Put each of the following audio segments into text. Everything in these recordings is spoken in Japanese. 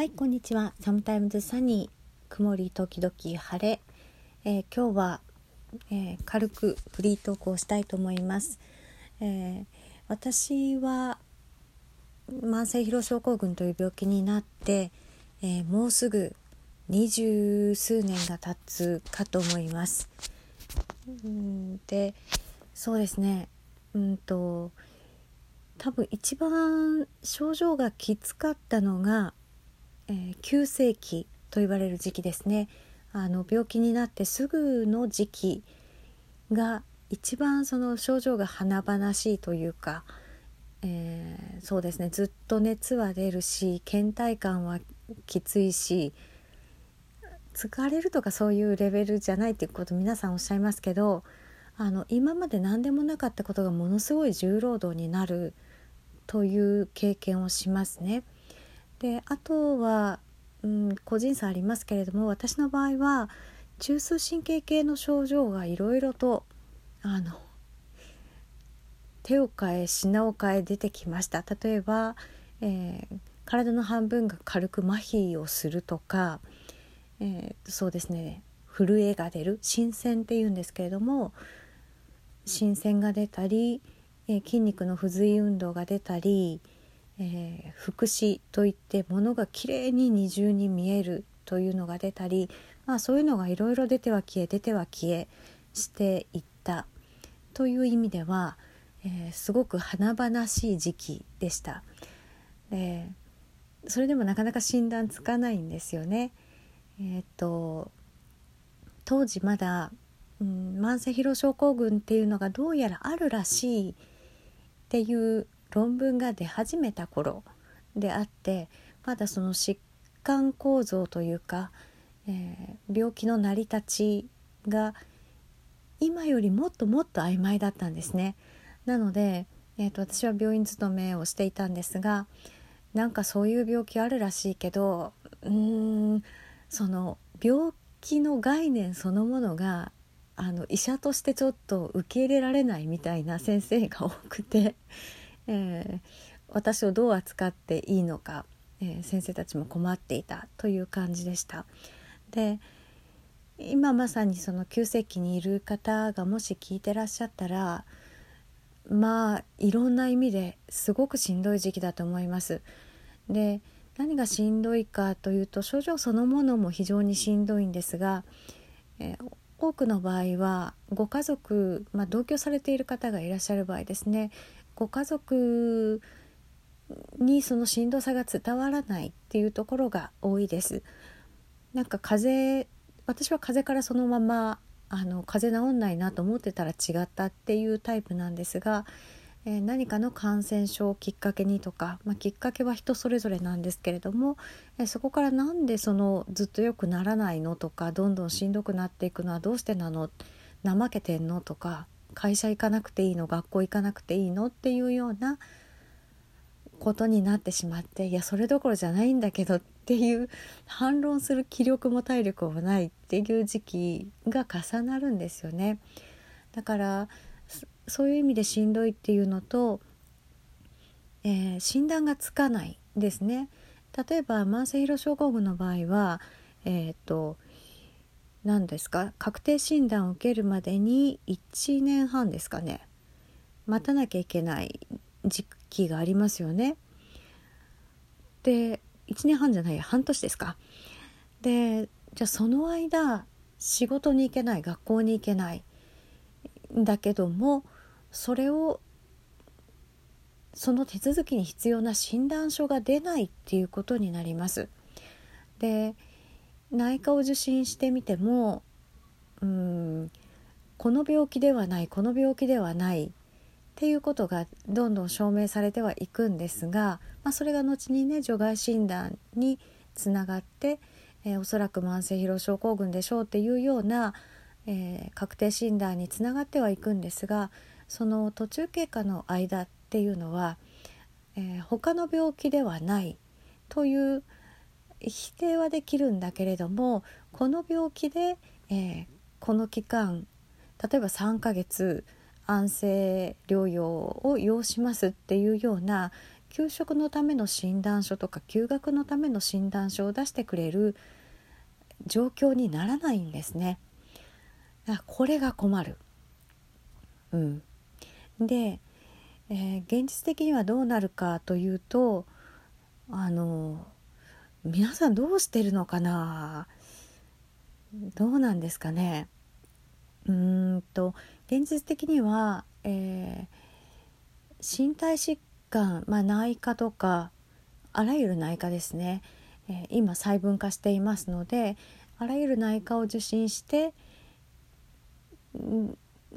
はいこんにちは。サムタイムズサニー曇り時々晴れ、えー、今日は、えー、軽くフリートークをしたいと思います、えー、私は慢性疲労症候群という病気になって、えもうすぐ二十数年が経つかと思います。うんでそうですね。うんと多分一番症状がきつかったのがえ、急性期と言われる時期ですねあの病気になってすぐの時期が一番その症状が華々しいというか、えー、そうですねずっと熱は出るし倦怠感はきついし疲れるとかそういうレベルじゃないっていうこと皆さんおっしゃいますけどあの今まで何でもなかったことがものすごい重労働になるという経験をしますね。であとは、うん、個人差ありますけれども私の場合は中枢神経系の症状がいろいろとあの手を変え品を変え出てきました。例えば、えー、体の半分が軽く麻痺をするとか、えー、そうですね震えが出る新鮮っていうんですけれども新鮮が出たり、えー、筋肉の不随運動が出たり、えー、副詞といってものがきれいに二重に見えるというのが出たり、まあ、そういうのがいろいろ出ては消え出ては消えしていったという意味では、えー、すごく華々しい時期でした。でそれでもなかなか診断つかないんですよね。えー、っと当時まだ、うん、慢性疲労症候群っていうのがどうやらあるらしいっていう論文が出始めた頃であってまだその疾患構造というか、えー、病気の成り立ちが今よりもっともっと曖昧だったんですね。なので、えーと、私は病院勤めをしていたんですがなんかそういう病気あるらしいけどうーんその病気の概念そのものがあの医者としてちょっと受け入れられないみたいな先生が多くてえー、私をどう扱っていいのか、えー、先生たちも困っていたという感じでした。で今まさにその急性期にいる方がもし聞いてらっしゃったらまあいろんな意味ですごくしんどい時期だと思います。で何がしんどいかというと症状そのものも非常にしんどいんですが、えー、多くの場合はご家族、まあ、同居されている方がいらっしゃる場合ですねご家族にそのしんどさが伝わらないっていうところが多いです。なんか風邪私は風邪からそのままあの風邪治んないなと思ってたら違ったっていうタイプなんですが、えー、何かの感染症をきっかけにとか、まあ、きっかけは人それぞれなんですけれども、えー、そこからなんでそのずっと良くならないのとかどんどんしんどくなっていくのはどうしてなの怠けてんのとか会社行かなくていいの？学校行かなくていいの？っていうようなことになってしまっていやそれどころじゃないんだけどっていう反論する気力も体力もないっていう時期が重なるんですよね。だからそういう意味でしんどいっていうのと、えー、診断がつかないですね。例えば慢性疲労症候群の場合は、えーと何ですか？確定診断を受けるまでに1年半ですかね待たなきゃいけない時期がありますよね。で1年半じゃない半年ですか。でじゃあその間仕事に行けない学校に行けないんだけどもそれをその手続きに必要な診断書が出ないっていうことになります。で内科を受診してみてもうんこの病気ではないこの病気ではないっていうことがどんどん証明されてはいくんですが、まあ、それが後にね除外診断につながって、えー、おそらく慢性疲労症候群でしょうっていうような、えー、確定診断につながってはいくんですがその途中経過の間っていうのは、えー、他の病気ではないという否定はできるんだけれどもこの病気で、えー、この期間例えば3ヶ月安静療養を要しますっていうような休職のための診断書とか休学のための診断書を出してくれる状況にならないんですね。これが困る。うん、で、えー、現実的にはどうなるかというとあの皆さんどうしてるのかな？どうなんですかね？うんと現実的には、えー、身体疾患、まあ、内科とかあらゆる内科ですね、えー、今細分化していますのであらゆる内科を受診して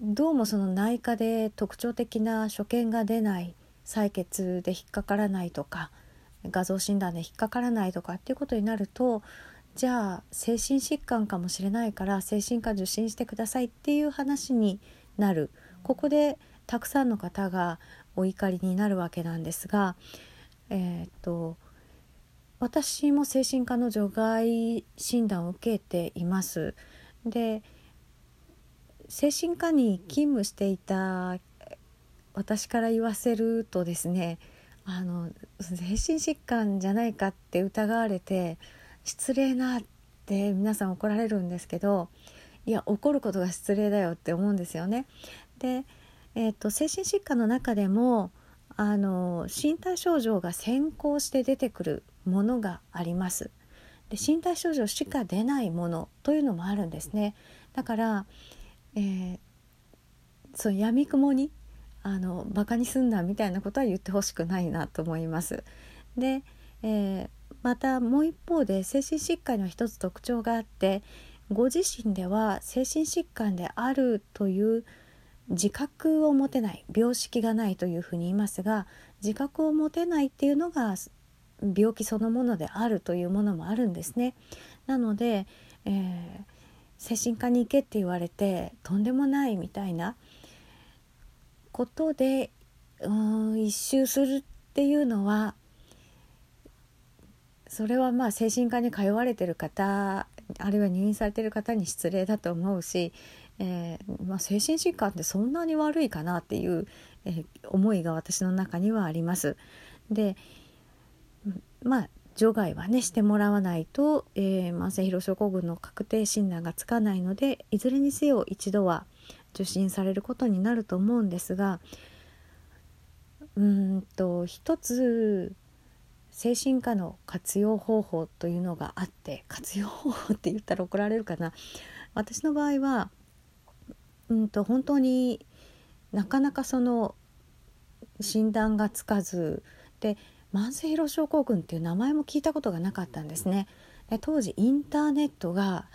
どうもその内科で特徴的な所見が出ない採血で引っかからないとか画像診断で引っかからないとかっていうことになるとじゃあ精神疾患かもしれないから精神科受診してくださいっていう話になるここでたくさんの方がお怒りになるわけなんですがえー、っと私も精神科の除外診断を受けています。で精神科に勤務していた私から言わせるとですねあの精神疾患じゃないかって疑われて失礼なって皆さん怒られるんですけどいや怒ることが失礼だよって思うんですよね。で、えーと、精神疾患の中でもあの身体症状が先行して出てくるものがあります。で身体症状しか出ないものというのもあるんですね。だからえー、そう闇雲にあのバカにすんなみたいなことは言ってほしくないなと思います。で、えー、またもう一方で精神疾患には一つ特徴があってご自身では精神疾患であるという自覚を持てない病識がないというふうに言いますが自覚を持てないっていうのが病気そのものであるというものもあるんですね。なので、えー精神科に行けって言われてとんでもないみたいなことでうん一周するっていうのはそれはまあ精神科に通われてる方あるいは入院されてる方に失礼だと思うし、えー、まあ、精神疾患ってそんなに悪いかなっていう、えー、思いが私の中にはあります。でまあ除外はねしてもらわないと、えー、慢性疲労症候群の確定診断がつかないのでいずれにせよ一度は受診されることになると思うんですがうんと一つ精神科の活用方法というのがあって活用方法って言ったら怒られるかな私の場合はうんと本当になかなかその診断がつかずで慢性疲労症候群っていう名前も聞いたことがなかったんですね。で当時インターネットが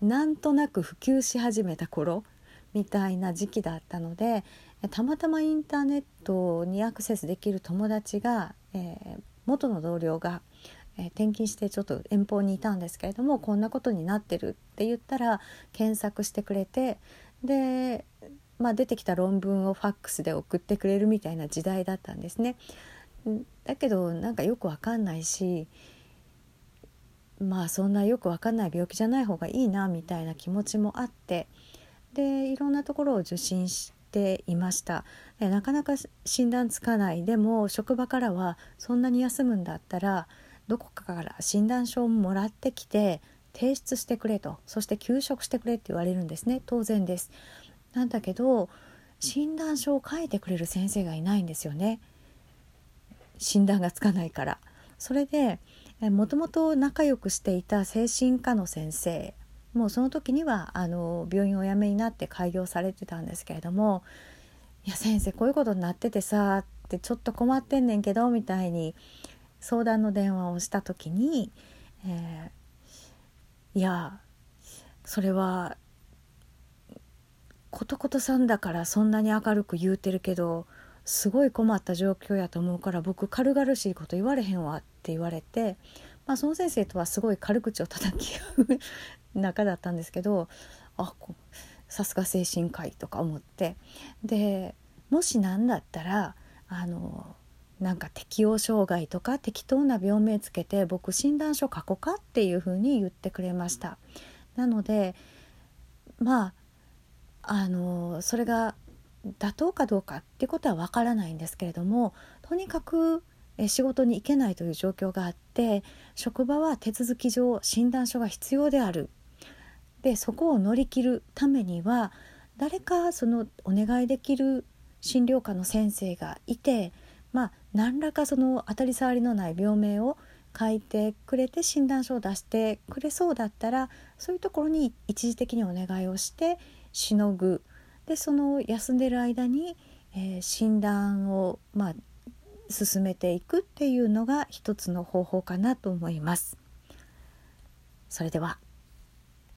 なんとなく普及し始めた頃みたいな時期だったのでたまたまインターネットにアクセスできる友達が、えー、元の同僚が、えー、転勤してちょっと遠方にいたんですけれどもこんなことになってるって言ったら検索してくれてでまあ、出てきた論文をファックスで送ってくれるみたいな時代だったんですね。だけどなんかよくわかんないしまあそんなよくわかんない病気じゃない方がいいなみたいな気持ちもあってでいろんなところを受診していました。なかなか診断つかない。でも職場からはそんなに休むんだったらどこかから診断書をもらってきて提出してくれと。そして休職してくれって言われるんですね。当然です。なんだけど診断書を書いてくれる先生がいないんですよね。診断がつかないから。それでもともと仲良くしていた精神科の先生もうその時にはあの病院をお辞めになって開業されてたんですけれども「いや先生こういうことになっててさ」ってちょっと困ってんねんけどみたいに相談の電話をした時に「えー、いやそれはことことさんだからそんなに明るく言うてるけどすごい困った状況やと思うから僕軽々しいこと言われへんわって言われて、まあ、その先生とはすごい軽口を叩き合う仲だったんですけどあさすが精神科医とか思ってでもし何だったらあのなんか適応障害とか適当な病名つけて僕診断書書こうかっていうふうに言ってくれました。なのでまああのそれが妥当かどうかっていうことはわからないんですけれどもとにかく仕事に行けないという状況があって職場は手続き上診断書が必要である。でそこを乗り切るためには誰かそのお願いできる診療科の先生がいてまあ何らかその当たり障りのない病名を書いてくれて診断書を出してくれそうだったらそういうところに一時的にお願いをしてしのぐ。でその休んでる間に、えー、診断をまあ進めていくっていうのが一つの方法かなと思います。それでは